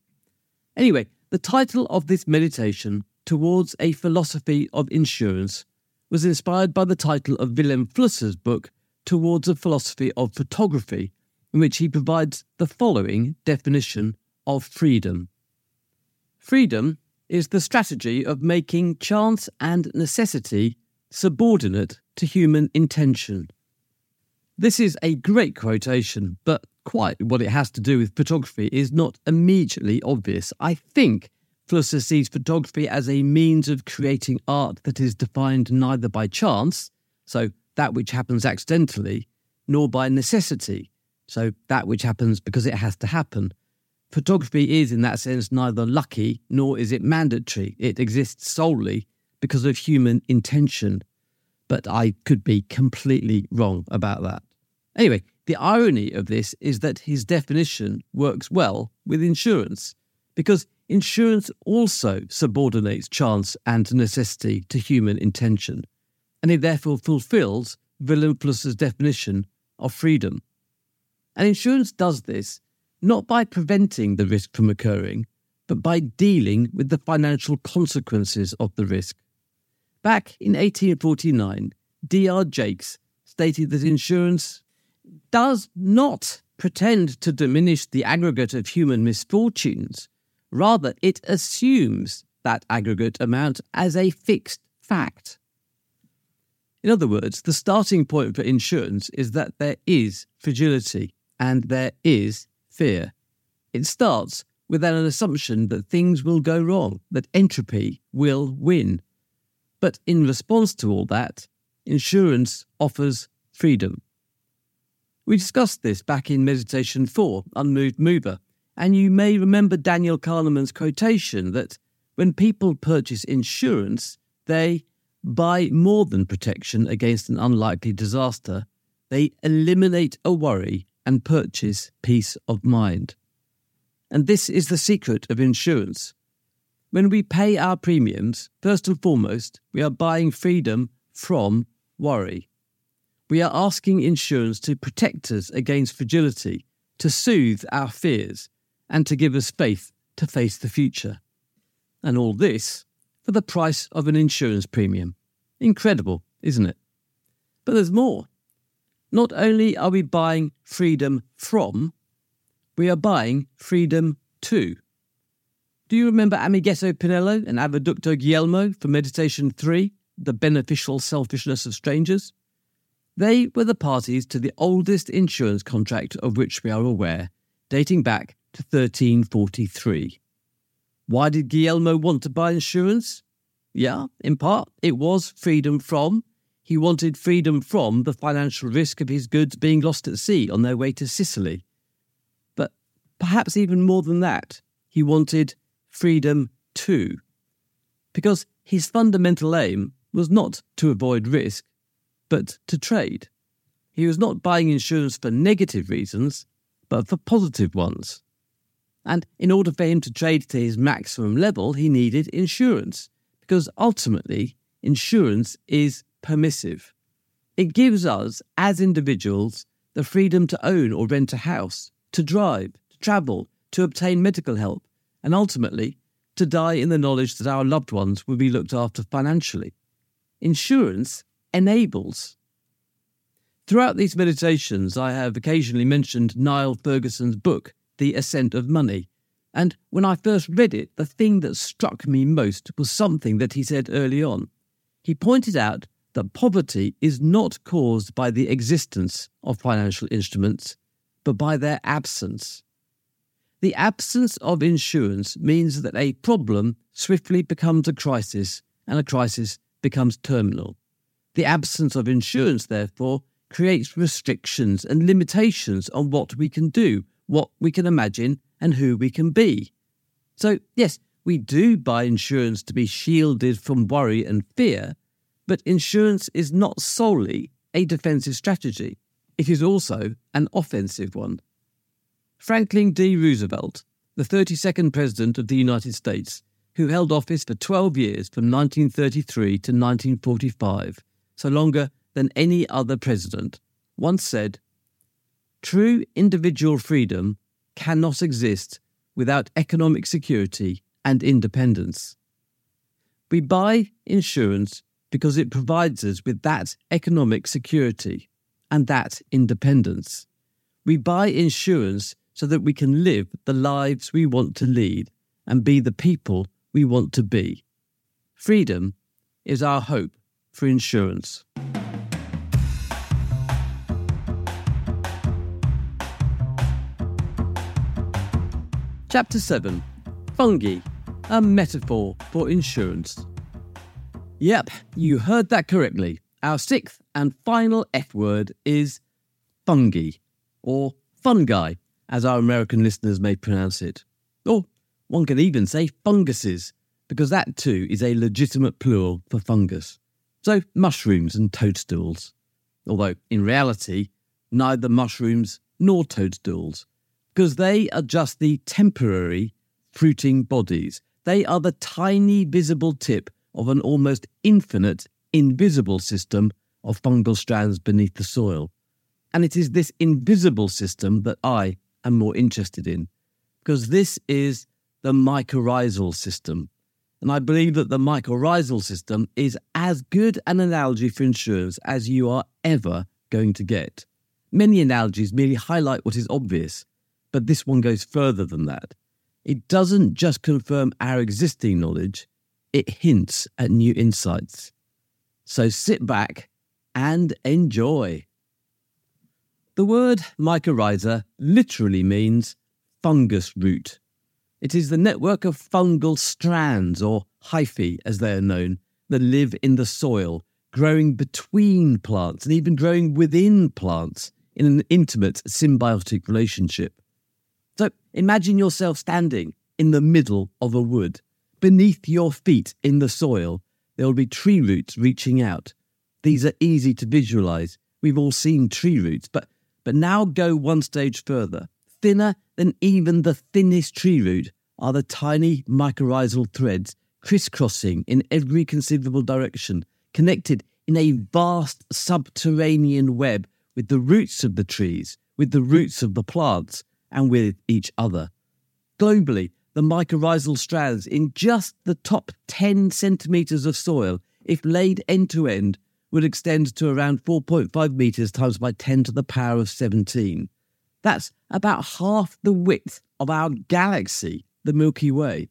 Anyway, the title of this meditation, Towards a Philosophy of Insurance, was inspired by the title of Wilhelm Flusser's book, Towards a Philosophy of Photography, in which he provides the following definition of freedom Freedom is the strategy of making chance and necessity subordinate to human intention. This is a great quotation, but quite what it has to do with photography is not immediately obvious. I think Flusser sees photography as a means of creating art that is defined neither by chance, so that which happens accidentally, nor by necessity, so that which happens because it has to happen. Photography is, in that sense, neither lucky nor is it mandatory. It exists solely because of human intention. But I could be completely wrong about that. Anyway, the irony of this is that his definition works well with insurance, because insurance also subordinates chance and necessity to human intention, and it therefore fulfills Flusser's definition of freedom. And insurance does this not by preventing the risk from occurring, but by dealing with the financial consequences of the risk. Back in 1849, D.R. Jakes stated that insurance does not pretend to diminish the aggregate of human misfortunes. Rather, it assumes that aggregate amount as a fixed fact. In other words, the starting point for insurance is that there is fragility and there is fear. It starts with an assumption that things will go wrong, that entropy will win. But in response to all that, insurance offers freedom. We discussed this back in Meditation 4, Unmoved Mover, and you may remember Daniel Kahneman's quotation that when people purchase insurance, they buy more than protection against an unlikely disaster, they eliminate a worry and purchase peace of mind. And this is the secret of insurance. When we pay our premiums, first and foremost, we are buying freedom from worry. We are asking insurance to protect us against fragility, to soothe our fears, and to give us faith to face the future. And all this for the price of an insurance premium. Incredible, isn't it? But there's more. Not only are we buying freedom from, we are buying freedom to. Do you remember Amighetto Pinello and Avvoducto Guglielmo from Meditation 3, The Beneficial Selfishness of Strangers? They were the parties to the oldest insurance contract of which we are aware, dating back to 1343. Why did Guglielmo want to buy insurance? Yeah, in part, it was freedom from he wanted freedom from the financial risk of his goods being lost at sea on their way to Sicily. But perhaps even more than that, he wanted freedom too. Because his fundamental aim was not to avoid risk, but to trade. He was not buying insurance for negative reasons, but for positive ones. And in order for him to trade to his maximum level, he needed insurance, because ultimately, insurance is permissive. It gives us, as individuals, the freedom to own or rent a house, to drive, to travel, to obtain medical help, and ultimately to die in the knowledge that our loved ones will be looked after financially. Insurance enables. Throughout these meditations, I have occasionally mentioned Niall Ferguson's book, The Ascent of Money. And when I first read it, the thing that struck me most was something that he said early on. He pointed out that poverty is not caused by the existence of financial instruments, but by their absence. The absence of insurance means that a problem swiftly becomes a crisis, and a crisis becomes terminal. The absence of insurance, therefore, creates restrictions and limitations on what we can do, what we can imagine, and who we can be. So, yes, we do buy insurance to be shielded from worry and fear, but insurance is not solely a defensive strategy, it is also an offensive one. Franklin D. Roosevelt, the 32nd President of the United States, who held office for 12 years from 1933 to 1945, so longer than any other president, once said, True individual freedom cannot exist without economic security and independence. We buy insurance because it provides us with that economic security and that independence. We buy insurance so that we can live the lives we want to lead and be the people we want to be. Freedom is our hope for insurance. Chapter 7 Fungi, a metaphor for insurance. Yep, you heard that correctly. Our sixth and final F word is fungi, or fungi, as our American listeners may pronounce it. Or one can even say funguses, because that too is a legitimate plural for fungus. So, mushrooms and toadstools. Although, in reality, neither mushrooms nor toadstools, because they are just the temporary fruiting bodies. They are the tiny visible tip of an almost infinite invisible system of fungal strands beneath the soil. And it is this invisible system that I am more interested in, because this is the mycorrhizal system. And I believe that the mycorrhizal system is as good an analogy for insurance as you are ever going to get. Many analogies merely highlight what is obvious, but this one goes further than that. It doesn't just confirm our existing knowledge, it hints at new insights. So sit back and enjoy. The word mycorrhiza literally means fungus root. It is the network of fungal strands, or hyphae as they are known, that live in the soil, growing between plants and even growing within plants in an intimate symbiotic relationship. Imagine yourself standing in the middle of a wood. Beneath your feet in the soil, there will be tree roots reaching out. These are easy to visualize. We've all seen tree roots, but, but now go one stage further. Thinner than even the thinnest tree root are the tiny mycorrhizal threads crisscrossing in every conceivable direction, connected in a vast subterranean web with the roots of the trees, with the roots of the plants, and with each other. Globally, the mycorrhizal strands in just the top 10 centimetres of soil, if laid end to end, would extend to around 4.5 metres times by 10 to the power of 17. That's about half the width of our galaxy, the Milky Way.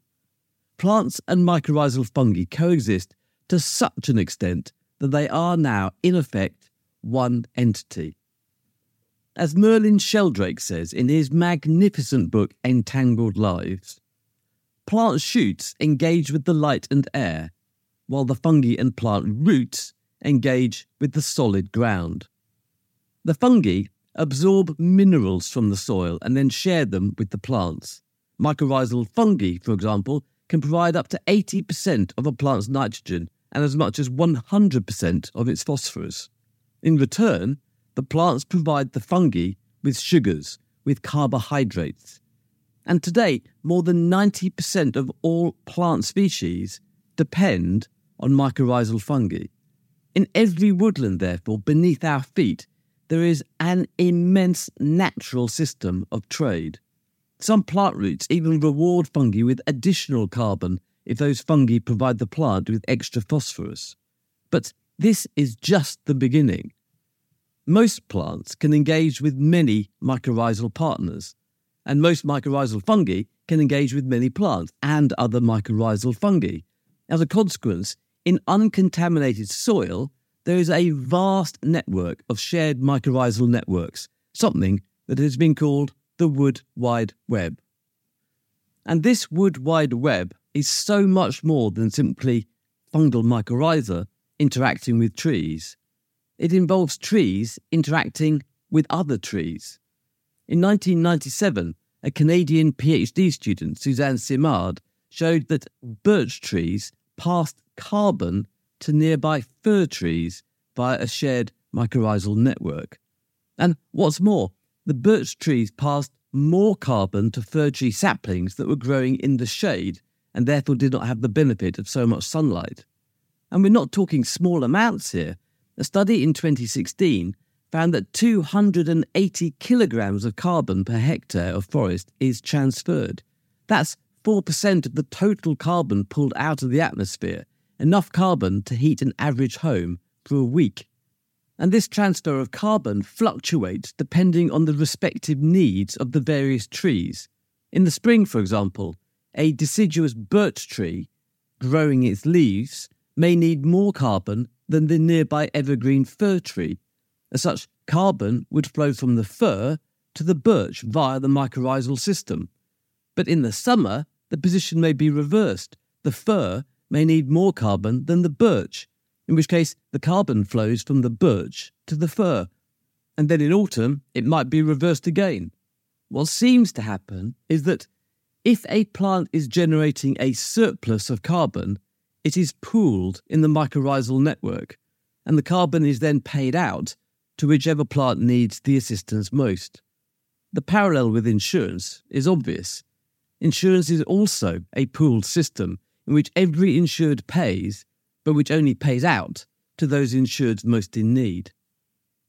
Plants and mycorrhizal fungi coexist to such an extent that they are now, in effect, one entity. As Merlin Sheldrake says in his magnificent book Entangled Lives, plant shoots engage with the light and air, while the fungi and plant roots engage with the solid ground. The fungi absorb minerals from the soil and then share them with the plants. Mycorrhizal fungi, for example, can provide up to 80% of a plant's nitrogen and as much as 100% of its phosphorus. In return, the plants provide the fungi with sugars, with carbohydrates. And today, more than 90% of all plant species depend on mycorrhizal fungi. In every woodland, therefore, beneath our feet, there is an immense natural system of trade. Some plant roots even reward fungi with additional carbon if those fungi provide the plant with extra phosphorus. But this is just the beginning. Most plants can engage with many mycorrhizal partners, and most mycorrhizal fungi can engage with many plants and other mycorrhizal fungi. As a consequence, in uncontaminated soil, there is a vast network of shared mycorrhizal networks, something that has been called the Wood Wide Web. And this Wood Wide Web is so much more than simply fungal mycorrhiza interacting with trees. It involves trees interacting with other trees. In 1997, a Canadian PhD student, Suzanne Simard, showed that birch trees passed carbon to nearby fir trees via a shared mycorrhizal network. And what's more, the birch trees passed more carbon to fir tree saplings that were growing in the shade and therefore did not have the benefit of so much sunlight. And we're not talking small amounts here. A study in 2016 found that 280 kilograms of carbon per hectare of forest is transferred. That's 4% of the total carbon pulled out of the atmosphere, enough carbon to heat an average home for a week. And this transfer of carbon fluctuates depending on the respective needs of the various trees. In the spring, for example, a deciduous birch tree growing its leaves may need more carbon than the nearby evergreen fir tree. As such, carbon would flow from the fir to the birch via the mycorrhizal system. But in the summer, the position may be reversed. The fir may need more carbon than the birch, in which case the carbon flows from the birch to the fir. And then in autumn, it might be reversed again. What seems to happen is that if a plant is generating a surplus of carbon, it is pooled in the mycorrhizal network, and the carbon is then paid out to whichever plant needs the assistance most. The parallel with insurance is obvious. Insurance is also a pooled system in which every insured pays, but which only pays out to those insured most in need.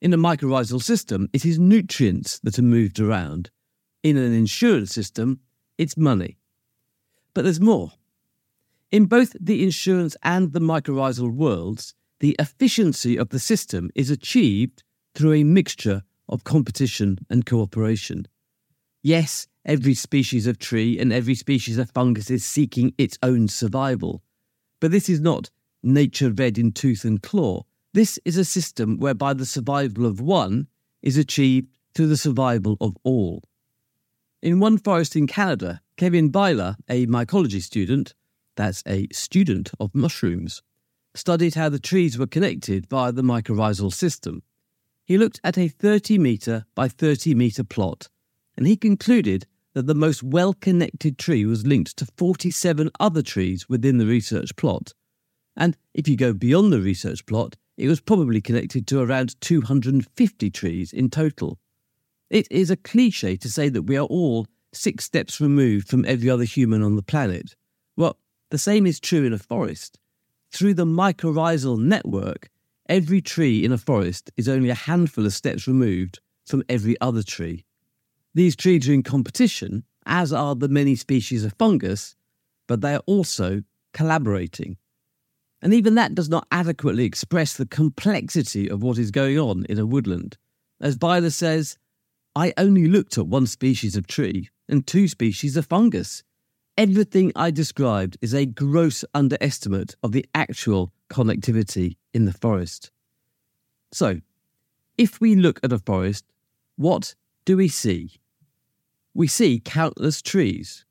In a mycorrhizal system, it is nutrients that are moved around. In an insurance system, it's money. But there's more. In both the insurance and the mycorrhizal worlds, the efficiency of the system is achieved through a mixture of competition and cooperation. Yes, every species of tree and every species of fungus is seeking its own survival. But this is not nature red in tooth and claw. This is a system whereby the survival of one is achieved through the survival of all. In one forest in Canada, Kevin Beiler, a mycology student, that's a student of mushrooms, studied how the trees were connected via the mycorrhizal system. He looked at a 30 metre by 30 metre plot, and he concluded that the most well connected tree was linked to 47 other trees within the research plot. And if you go beyond the research plot, it was probably connected to around 250 trees in total. It is a cliche to say that we are all six steps removed from every other human on the planet. Well, the same is true in a forest. Through the mycorrhizal network, every tree in a forest is only a handful of steps removed from every other tree. These trees are in competition, as are the many species of fungus, but they are also collaborating. And even that does not adequately express the complexity of what is going on in a woodland. As Beiler says, I only looked at one species of tree and two species of fungus. Everything I described is a gross underestimate of the actual connectivity in the forest. So, if we look at a forest, what do we see? We see countless trees,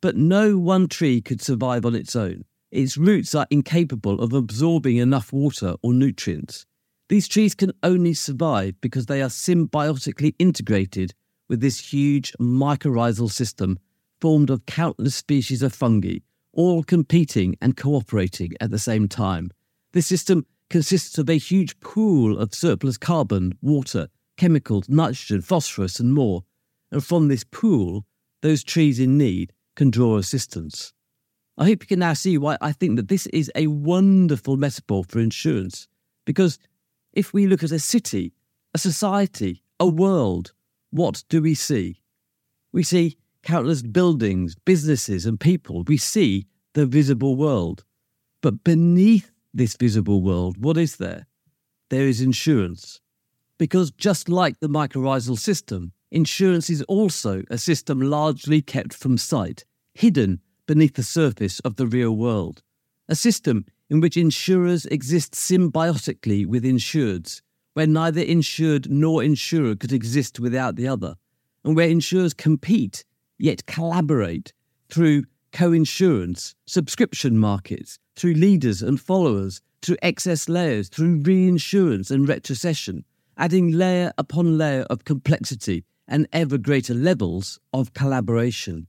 but no one tree could survive on its own. Its roots are incapable of absorbing enough water or nutrients. These trees can only survive because they are symbiotically integrated with this huge mycorrhizal system formed of countless species of fungi, all competing and cooperating at the same time. This system consists of a huge pool of surplus carbon, water, chemicals, nitrogen, phosphorus, and more. And from this pool, those trees in need can draw assistance. I hope you can now see why I think that this is a wonderful metaphor for insurance. Because if we look at a city, a society, a world, what do we see? We see countless buildings, businesses, and people. We see the visible world. But beneath this visible world, what is there? There is insurance. Because just like the mycorrhizal system, insurance is also a system largely kept from sight, hidden beneath the surface of the real world. A system in which insurers exist symbiotically with insureds, where neither insured nor insurer could exist without the other, and where insurers compete yet collaborate through co insurance, subscription markets, through leaders and followers, through excess layers, through reinsurance and retrocession, adding layer upon layer of complexity and ever greater levels of collaboration.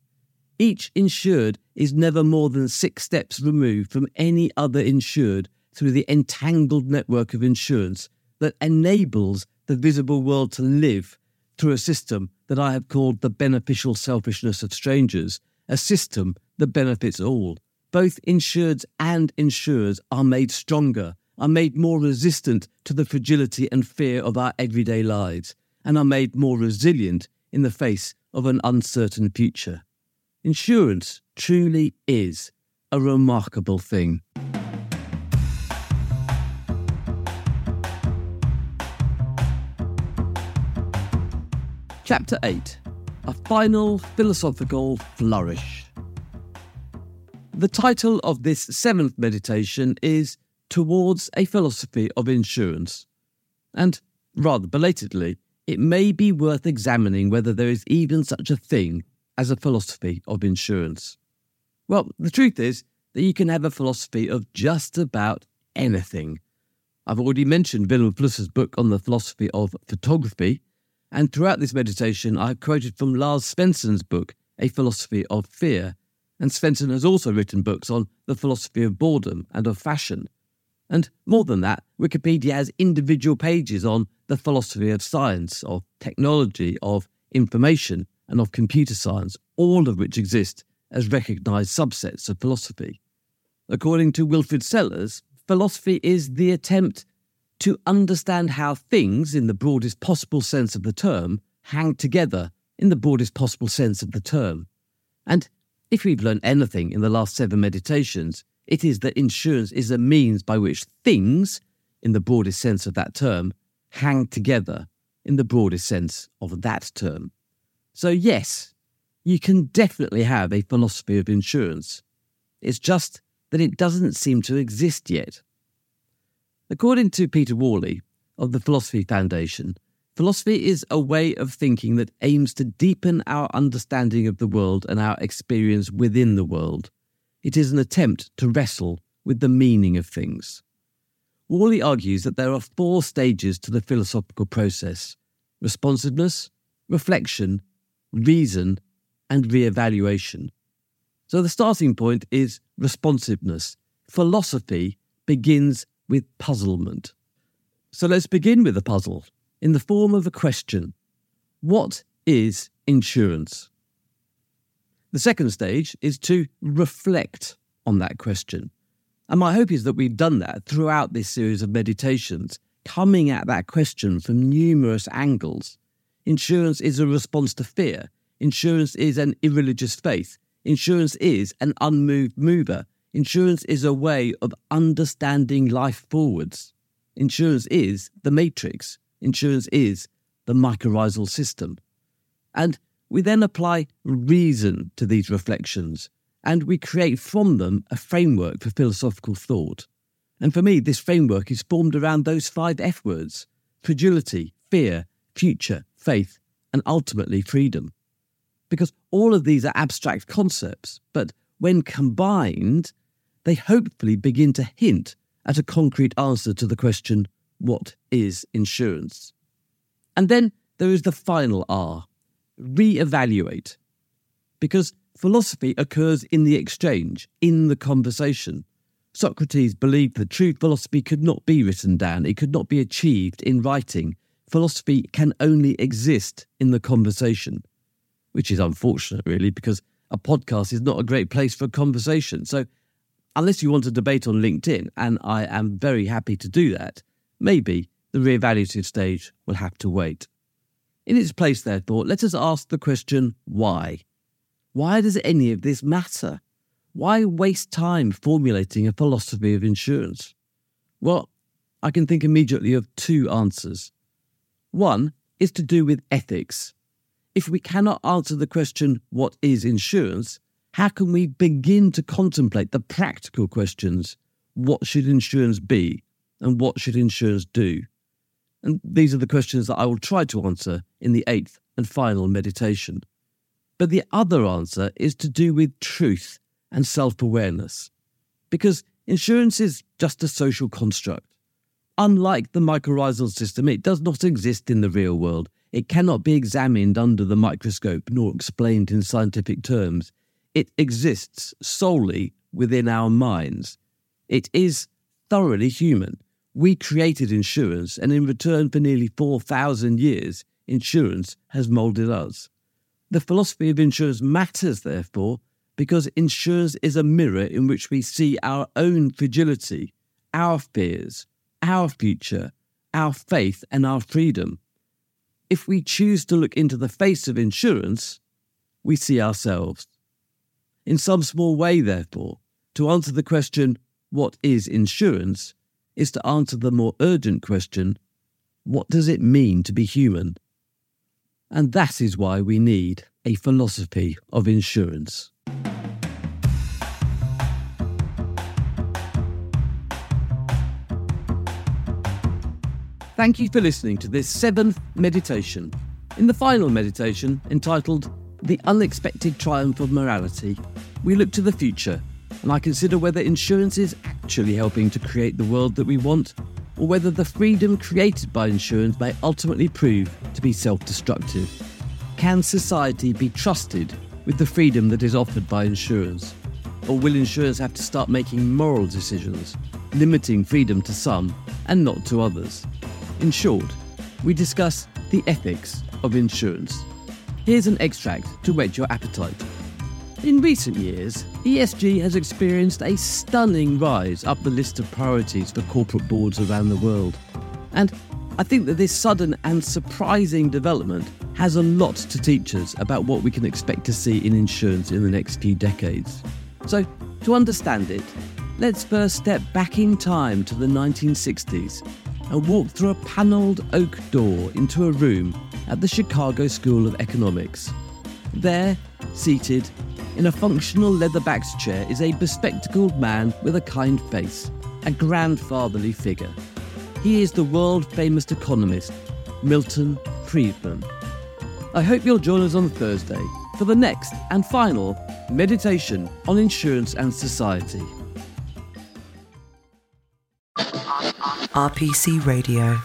Each insured is never more than six steps removed from any other insured through the entangled network of insurance that enables the visible world to live through a system that I have called the beneficial selfishness of strangers, a system that benefits all. Both insureds and insurers are made stronger, are made more resistant to the fragility and fear of our everyday lives, and are made more resilient in the face of an uncertain future. Insurance truly is a remarkable thing. Chapter 8 A Final Philosophical Flourish. The title of this seventh meditation is Towards a Philosophy of Insurance. And, rather belatedly, it may be worth examining whether there is even such a thing as a philosophy of insurance. Well, the truth is that you can have a philosophy of just about anything. I've already mentioned Wilhelm Flusser's book on the philosophy of photography, and throughout this meditation, I have quoted from Lars Svendsen's book, A Philosophy of Fear. And Svensson has also written books on the philosophy of boredom and of fashion. And more than that, Wikipedia has individual pages on the philosophy of science, of technology, of information, and of computer science, all of which exist as recognized subsets of philosophy. According to Wilfrid Sellars, philosophy is the attempt to understand how things, in the broadest possible sense of the term, hang together in the broadest possible sense of the term. And if we've learned anything in the last seven meditations, it is that insurance is a means by which things, in the broadest sense of that term, hang together in the broadest sense of that term. So, yes, you can definitely have a philosophy of insurance. It's just that it doesn't seem to exist yet. According to Peter Worley of the Philosophy Foundation, philosophy is a way of thinking that aims to deepen our understanding of the world and our experience within the world. It is an attempt to wrestle with the meaning of things. Worley argues that there are four stages to the philosophical process responsiveness, reflection, reason, and re evaluation. So the starting point is responsiveness. Philosophy begins with puzzlement. So let's begin with the puzzle in the form of a question What is insurance? The second stage is to reflect on that question. And my hope is that we've done that throughout this series of meditations, coming at that question from numerous angles. Insurance is a response to fear. Insurance is an irreligious faith. Insurance is an unmoved mover. Insurance is a way of understanding life forwards. Insurance is the matrix. Insurance is the mycorrhizal system. And we then apply reason to these reflections, and we create from them a framework for philosophical thought. And for me, this framework is formed around those five F words fragility, fear, future, faith, and ultimately freedom. Because all of these are abstract concepts, but when combined, they hopefully begin to hint at a concrete answer to the question what is insurance? And then there is the final R re-evaluate. Because philosophy occurs in the exchange, in the conversation. Socrates believed that true philosophy could not be written down, it could not be achieved in writing. Philosophy can only exist in the conversation, which is unfortunate, really, because a podcast is not a great place for conversation. So unless you want to debate on LinkedIn, and I am very happy to do that, maybe the re-evaluative stage will have to wait. In its place, therefore, let us ask the question why? Why does any of this matter? Why waste time formulating a philosophy of insurance? Well, I can think immediately of two answers. One is to do with ethics. If we cannot answer the question, what is insurance, how can we begin to contemplate the practical questions? What should insurance be? And what should insurance do? And these are the questions that I will try to answer in the eighth and final meditation. But the other answer is to do with truth and self awareness. Because Insurance is just a social construct. Unlike the mycorrhizal system, it does not exist in the real world. It cannot be examined under the microscope nor explained in scientific terms. It exists solely within our minds. It is thoroughly human. We created insurance, and in return for nearly 4,000 years, insurance has moulded us. The philosophy of insurance matters, therefore, because insurance is a mirror in which we see our own fragility, our fears, our future, our faith, and our freedom. If we choose to look into the face of insurance, we see ourselves. In some small way, therefore, to answer the question, what is insurance, is to answer the more urgent question, what does it mean to be human? And that is why we need a philosophy of insurance. Thank you for listening to this seventh meditation. In the final meditation, entitled The Unexpected Triumph of Morality, we look to the future and I consider whether insurance is actually helping to create the world that we want, or whether the freedom created by insurance may ultimately prove to be self destructive. Can society be trusted with the freedom that is offered by insurance? Or will insurance have to start making moral decisions, limiting freedom to some and not to others? In short, we discuss the ethics of insurance. Here's an extract to whet your appetite. In recent years, ESG has experienced a stunning rise up the list of priorities for corporate boards around the world. And I think that this sudden and surprising development has a lot to teach us about what we can expect to see in insurance in the next few decades. So, to understand it, let's first step back in time to the 1960s and walk through a panelled oak door into a room at the Chicago School of Economics. There, seated in a functional leather-backed chair, is a bespectacled man with a kind face, a grandfatherly figure. He is the world famous economist, Milton Friedman. I hope you'll join us on Thursday for the next and final meditation on insurance and society. RPC. Radio.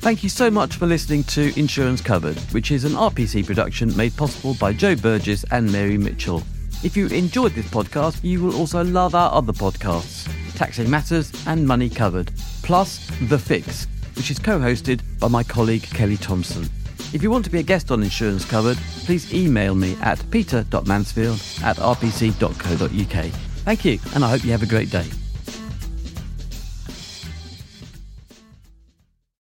Thank you so much for listening to Insurance Covered, which is an RPC production made possible by Joe Burgess and Mary Mitchell. If you enjoyed this podcast, you will also love our other podcasts, Taxing Matters and Money Covered, plus The Fix, which is co hosted by my colleague Kelly Thompson. If you want to be a guest on Insurance Covered, please email me at peter.mansfield at rpc.co.uk. Thank you, and I hope you have a great day.